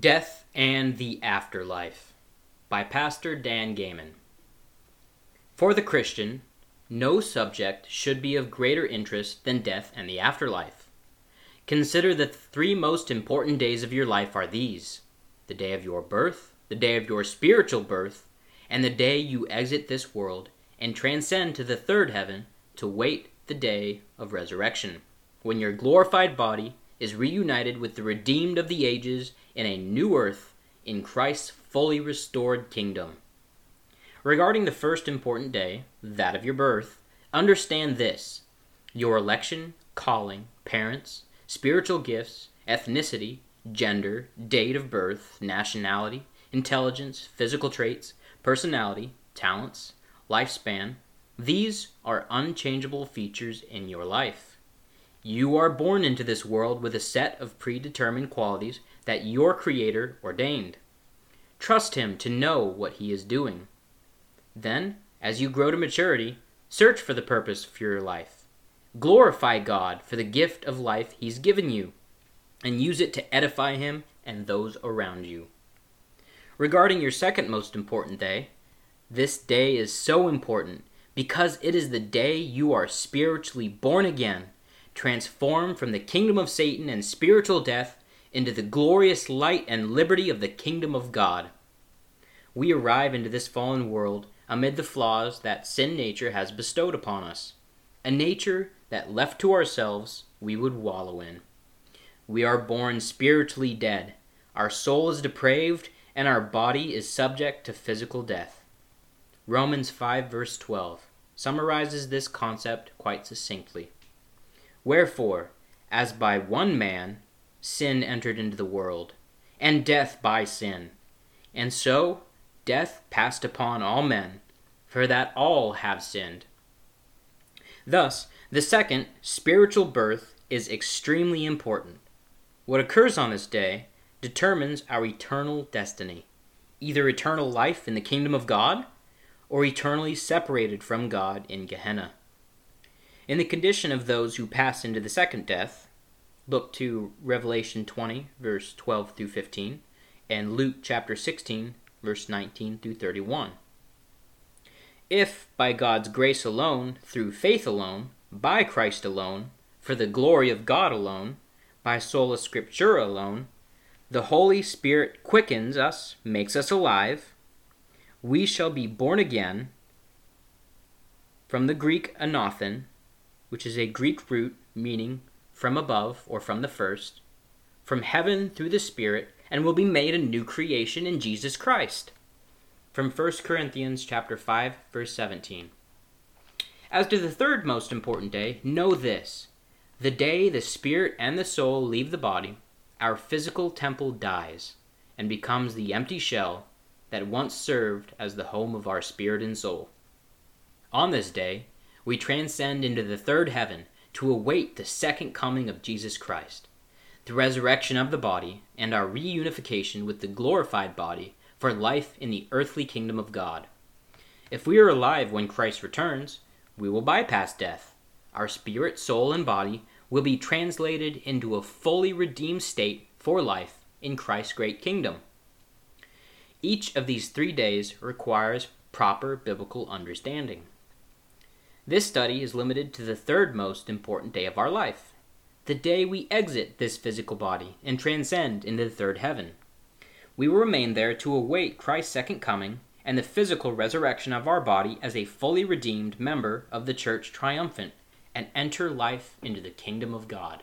Death and the Afterlife by Pastor Dan Gayman. For the Christian, no subject should be of greater interest than death and the afterlife. Consider that the three most important days of your life are these the day of your birth, the day of your spiritual birth, and the day you exit this world and transcend to the third heaven to wait the day of resurrection, when your glorified body is reunited with the redeemed of the ages in a new earth in Christ's fully restored kingdom. Regarding the first important day, that of your birth, understand this your election, calling, parents, spiritual gifts, ethnicity, gender, date of birth, nationality, intelligence, physical traits, personality, talents, lifespan, these are unchangeable features in your life. You are born into this world with a set of predetermined qualities that your Creator ordained. Trust Him to know what He is doing. Then, as you grow to maturity, search for the purpose for your life. Glorify God for the gift of life He's given you, and use it to edify Him and those around you. Regarding your second most important day, this day is so important because it is the day you are spiritually born again transformed from the kingdom of Satan and spiritual death into the glorious light and liberty of the kingdom of God. We arrive into this fallen world amid the flaws that sin nature has bestowed upon us, a nature that left to ourselves we would wallow in. We are born spiritually dead, our soul is depraved, and our body is subject to physical death. Romans 5, verse 12, summarizes this concept quite succinctly. Wherefore, as by one man sin entered into the world, and death by sin, and so death passed upon all men, for that all have sinned. Thus, the second, spiritual birth, is extremely important. What occurs on this day determines our eternal destiny either eternal life in the kingdom of God, or eternally separated from God in Gehenna. In the condition of those who pass into the second death, look to Revelation 20, verse 12 through 15, and Luke chapter 16, verse 19 through 31. If, by God's grace alone, through faith alone, by Christ alone, for the glory of God alone, by sola scriptura alone, the Holy Spirit quickens us, makes us alive, we shall be born again, from the Greek anothen, which is a Greek root meaning from above or from the first, from heaven through the Spirit, and will be made a new creation in Jesus Christ. From 1 Corinthians chapter 5 verse 17. As to the third most important day, know this. The day the spirit and the soul leave the body, our physical temple dies and becomes the empty shell that once served as the home of our spirit and soul. On this day, we transcend into the third heaven to await the second coming of Jesus Christ, the resurrection of the body, and our reunification with the glorified body for life in the earthly kingdom of God. If we are alive when Christ returns, we will bypass death. Our spirit, soul, and body will be translated into a fully redeemed state for life in Christ's great kingdom. Each of these three days requires proper biblical understanding. This study is limited to the third most important day of our life, the day we exit this physical body and transcend into the third heaven. We will remain there to await Christ's second coming and the physical resurrection of our body as a fully redeemed member of the church triumphant and enter life into the kingdom of God.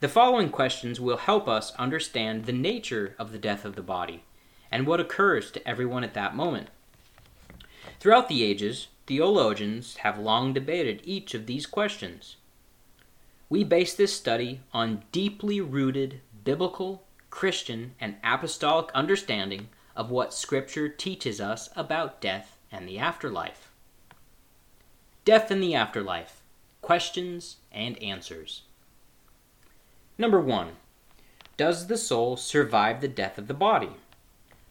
The following questions will help us understand the nature of the death of the body and what occurs to everyone at that moment. Throughout the ages, theologians have long debated each of these questions. We base this study on deeply rooted biblical, Christian, and apostolic understanding of what Scripture teaches us about death and the afterlife. Death and the Afterlife Questions and Answers. Number 1. Does the soul survive the death of the body?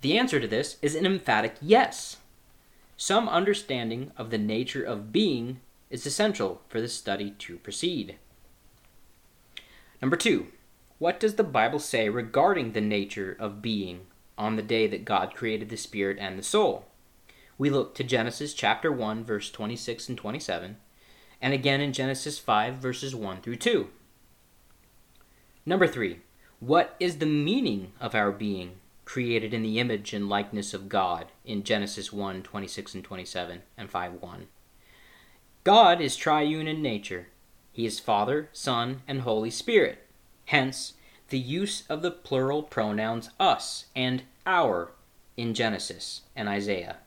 The answer to this is an emphatic yes. Some understanding of the nature of being is essential for this study to proceed. Number two, What does the Bible say regarding the nature of being on the day that God created the spirit and the soul? We look to Genesis chapter 1 verse 26 and 27 and again in Genesis 5 verses 1 through 2. Number 3. What is the meaning of our being created in the image and likeness of God in Genesis 1 26 and 27 and 5 1? God is triune in nature. He is Father, Son, and Holy Spirit. Hence, the use of the plural pronouns us and our in Genesis and Isaiah.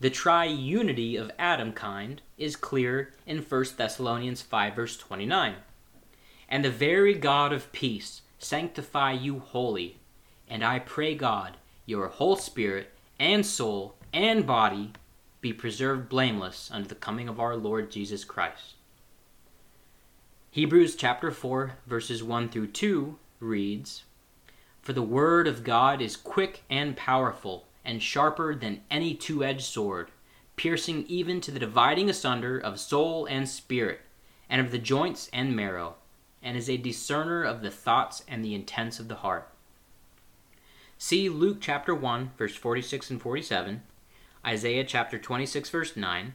The triunity of Adam kind is clear in 1 Thessalonians 5 verse 29. And the very God of peace sanctify you wholly. And I pray God, your whole spirit and soul and body be preserved blameless unto the coming of our Lord Jesus Christ. Hebrews chapter 4 verses 1 through 2 reads, For the word of God is quick and powerful, and sharper than any two-edged sword, piercing even to the dividing asunder of soul and spirit, and of the joints and marrow and is a discerner of the thoughts and the intents of the heart. See Luke chapter 1, verse 46 and 47, Isaiah chapter 26, verse 9,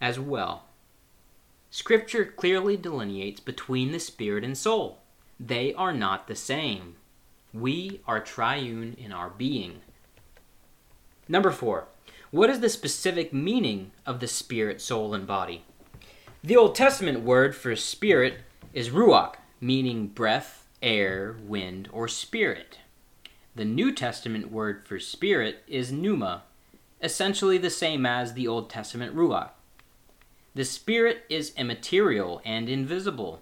as well. Scripture clearly delineates between the spirit and soul. They are not the same. We are triune in our being. Number four, what is the specific meaning of the spirit, soul, and body? The Old Testament word for spirit is ruach, meaning breath, air, wind, or spirit. The New Testament word for spirit is pneuma, essentially the same as the Old Testament ruach. The spirit is immaterial and invisible,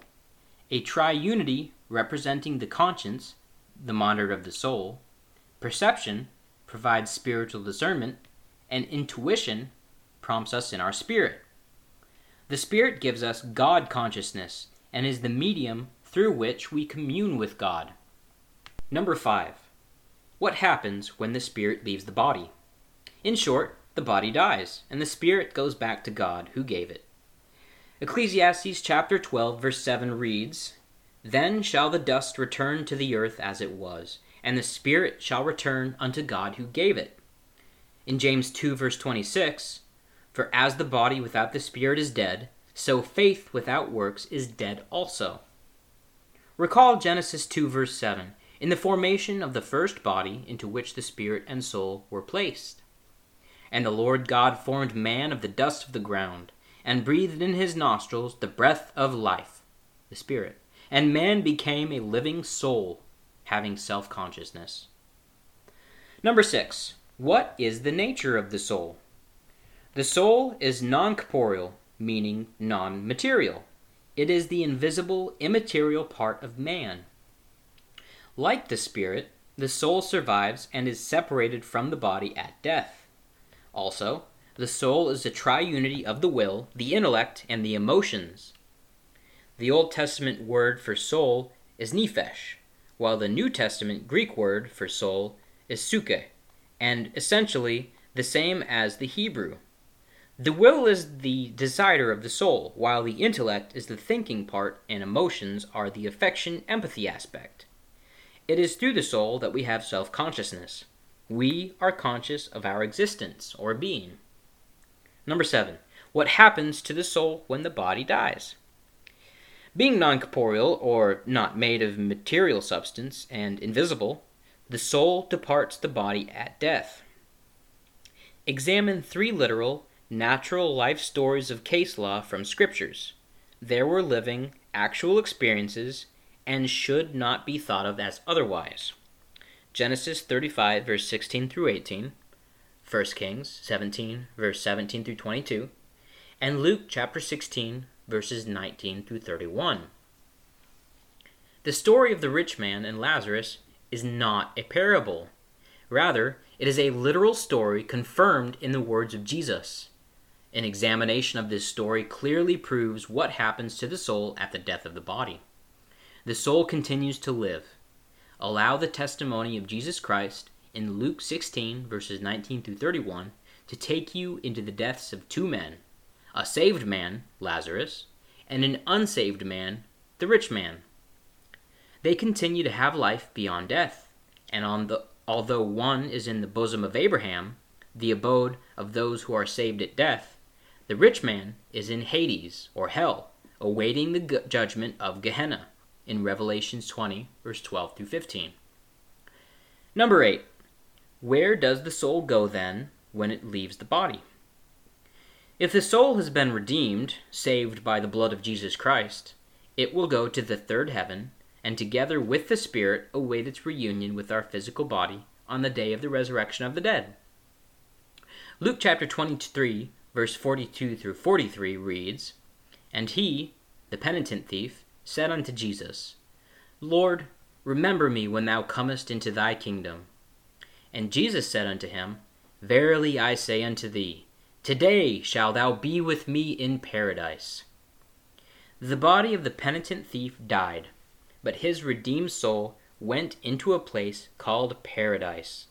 a triunity representing the conscience, the monitor of the soul, perception provides spiritual discernment, and intuition prompts us in our spirit. The spirit gives us God consciousness and is the medium through which we commune with God. Number 5. What happens when the spirit leaves the body? In short, the body dies, and the spirit goes back to God who gave it. Ecclesiastes chapter 12 verse 7 reads, Then shall the dust return to the earth as it was, and the spirit shall return unto God who gave it. In James 2 verse 26, For as the body without the spirit is dead, so faith without works is dead also. Recall Genesis 2, verse 7, in the formation of the first body into which the spirit and soul were placed. And the Lord God formed man of the dust of the ground, and breathed in his nostrils the breath of life, the Spirit. And man became a living soul, having self consciousness. Number six, what is the nature of the soul? The soul is non corporeal meaning non material. It is the invisible, immaterial part of man. Like the spirit, the soul survives and is separated from the body at death. Also, the soul is the triunity of the will, the intellect, and the emotions. The Old Testament word for soul is nephesh, while the New Testament Greek word for soul is psuche, and essentially the same as the Hebrew. The will is the decider of the soul, while the intellect is the thinking part and emotions are the affection empathy aspect. It is through the soul that we have self consciousness. We are conscious of our existence or being. Number seven, what happens to the soul when the body dies? Being non corporeal, or not made of material substance, and invisible, the soul departs the body at death. Examine three literal natural life stories of case law from scriptures. There were living, actual experiences, and should not be thought of as otherwise. Genesis 35, verse 16 through 18, 1 Kings 17, verse 17 through 22, and Luke chapter 16, verses 19 through 31. The story of the rich man and Lazarus is not a parable. Rather, it is a literal story confirmed in the words of Jesus. An examination of this story clearly proves what happens to the soul at the death of the body. The soul continues to live. Allow the testimony of Jesus Christ in Luke 16, verses 19 through 31, to take you into the deaths of two men a saved man, Lazarus, and an unsaved man, the rich man. they continue to have life beyond death, and on the, although one is in the bosom of Abraham, the abode of those who are saved at death, the rich man is in Hades, or hell, awaiting the judgment of Gehenna, in Revelations 20, verse 12 through 15. Number 8. Where does the soul go then when it leaves the body? If the soul has been redeemed, saved by the blood of Jesus Christ, it will go to the third heaven, and together with the Spirit await its reunion with our physical body on the day of the resurrection of the dead. Luke chapter 23, verse 42 through 43 reads, And he, the penitent thief, said unto Jesus, Lord, remember me when thou comest into thy kingdom. And Jesus said unto him, Verily I say unto thee, Today shalt thou be with me in paradise. The body of the penitent thief died, but his redeemed soul went into a place called paradise.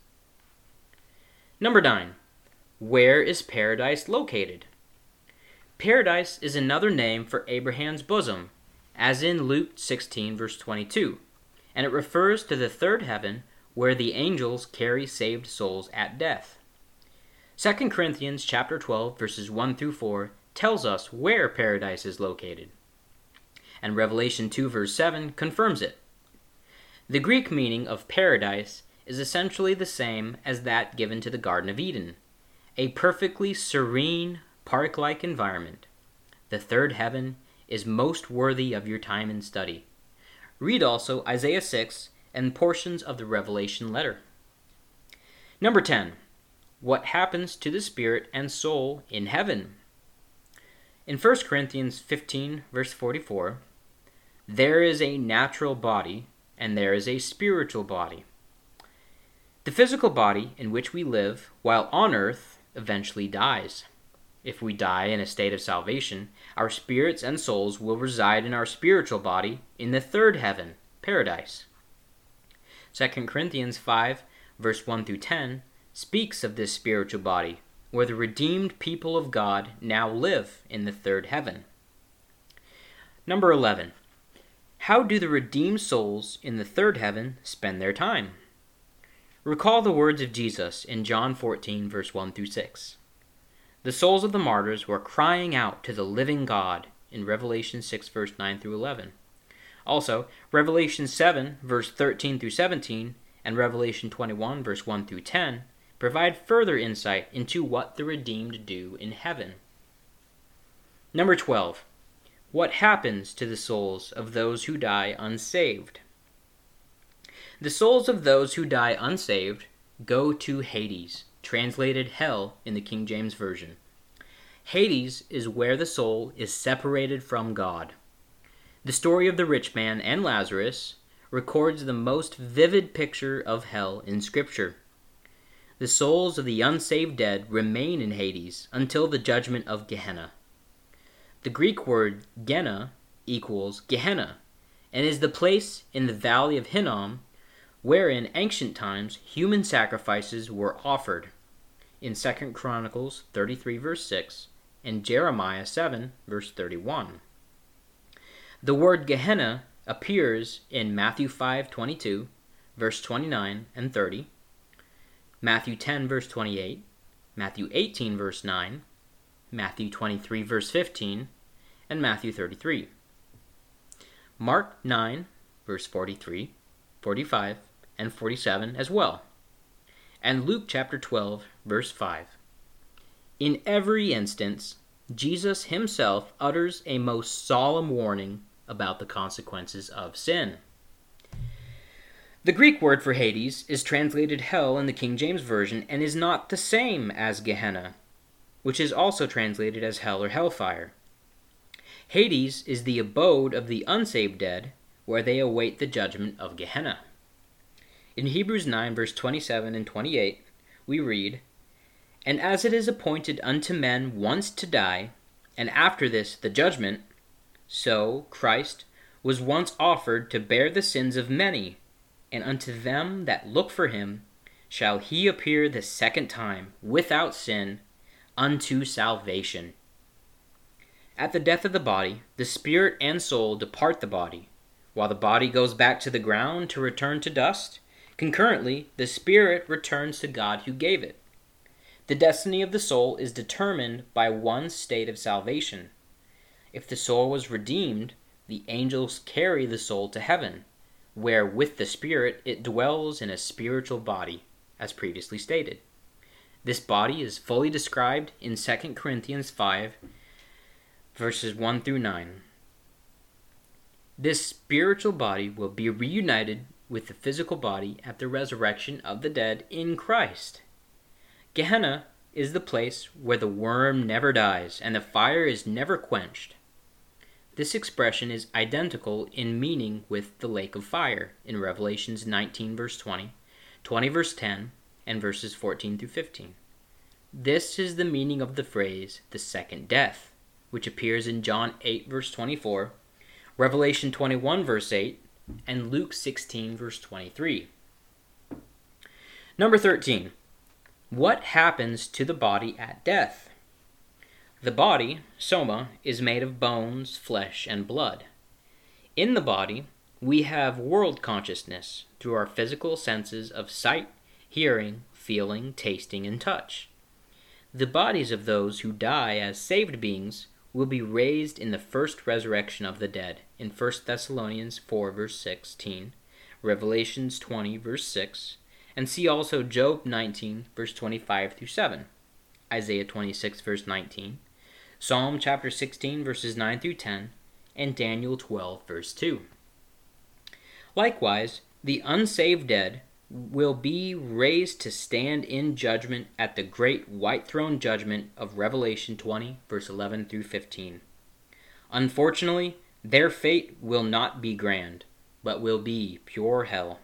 Number 9. Where is paradise located? Paradise is another name for Abraham's bosom, as in Luke 16, verse 22, and it refers to the third heaven where the angels carry saved souls at death. 2 Corinthians chapter 12 verses 1 through 4 tells us where paradise is located. And Revelation 2 verse 7 confirms it. The Greek meaning of paradise is essentially the same as that given to the Garden of Eden, a perfectly serene, park-like environment. The third heaven is most worthy of your time and study. Read also Isaiah 6 and portions of the Revelation letter. Number 10 what happens to the spirit and soul in heaven. In 1 Corinthians 15, verse 44, there is a natural body and there is a spiritual body. The physical body in which we live while on earth eventually dies. If we die in a state of salvation, our spirits and souls will reside in our spiritual body in the third heaven, paradise. 2 Corinthians 5, verse 1 through 10 speaks of this spiritual body, where the redeemed people of God now live in the third heaven. Number 11. How do the redeemed souls in the third heaven spend their time? Recall the words of Jesus in John 14, verse 1 through 6. The souls of the martyrs were crying out to the living God in Revelation 6, verse 9 through 11. Also, Revelation 7, verse 13 through 17, and Revelation 21, verse 1 through 10 provide further insight into what the redeemed do in heaven. Number 12. What happens to the souls of those who die unsaved? The souls of those who die unsaved go to Hades, translated hell in the King James Version. Hades is where the soul is separated from God. The story of the rich man and Lazarus records the most vivid picture of hell in Scripture. The souls of the unsaved dead remain in Hades until the judgment of Gehenna. The Greek word Gehenna equals Gehenna and is the place in the valley of Hinnom where in ancient times human sacrifices were offered in 2 Chronicles 33 verse 6 and Jeremiah 7 verse 31. The word Gehenna appears in Matthew 5:22, verse 29 and 30, Matthew 10, verse 28, Matthew 18, verse 9, Matthew 23, verse 15, and Matthew 33. Mark 9, verse 43, 45, and 47 as well. And Luke chapter 12, verse 5. In every instance, Jesus himself utters a most solemn warning about the consequences of sin. The Greek word for Hades is translated hell in the King James Version and is not the same as Gehenna, which is also translated as hell or hellfire. Hades is the abode of the unsaved dead, where they await the judgment of Gehenna. In Hebrews 9, verse 27 and 28, we read, And as it is appointed unto men once to die, and after this the judgment, so Christ was once offered to bear the sins of many and unto them that look for him shall he appear the second time without sin unto salvation. At the death of the body, the spirit and soul depart the body, while the body goes back to the ground to return to dust, concurrently the spirit returns to God who gave it. The destiny of the soul is determined by one state of salvation. If the soul was redeemed, the angels carry the soul to heaven, where with the spirit it dwells in a spiritual body, as previously stated. This body is fully described in 2 Corinthians 5, verses 1 through 9. This spiritual body will be reunited with the physical body at the resurrection of the dead in Christ. Gehenna is the place where the worm never dies and the fire is never quenched. This expression is identical in meaning with the lake of fire in Revelations 19, verse 20, 20, verse 10, and verses 14 through 15. This is the meaning of the phrase the second death, which appears in John 8, verse 24 Revelation 21, verse 8, and Luke 16, verse 23. Number 13. What happens to the body at death? The body, soma, is made of bones, flesh, and blood. In the body, we have world consciousness through our physical senses of sight, hearing, feeling, tasting, and touch. The bodies of those who die as saved beings will be raised in the first resurrection of the dead in 1 Thessalonians 4 verse 16, Revelations 20 verse 6, and see also Job 19 verse 25 through 7, Isaiah 26 verse 19, Psalm chapter 16 verses 9 through 10, and Daniel 12 verse 2. Likewise, the unsaved dead will be raised to stand in judgment at the great white throne judgment of Revelation 20, verse 11 through 15. Unfortunately, their fate will not be grand, but will be pure hell.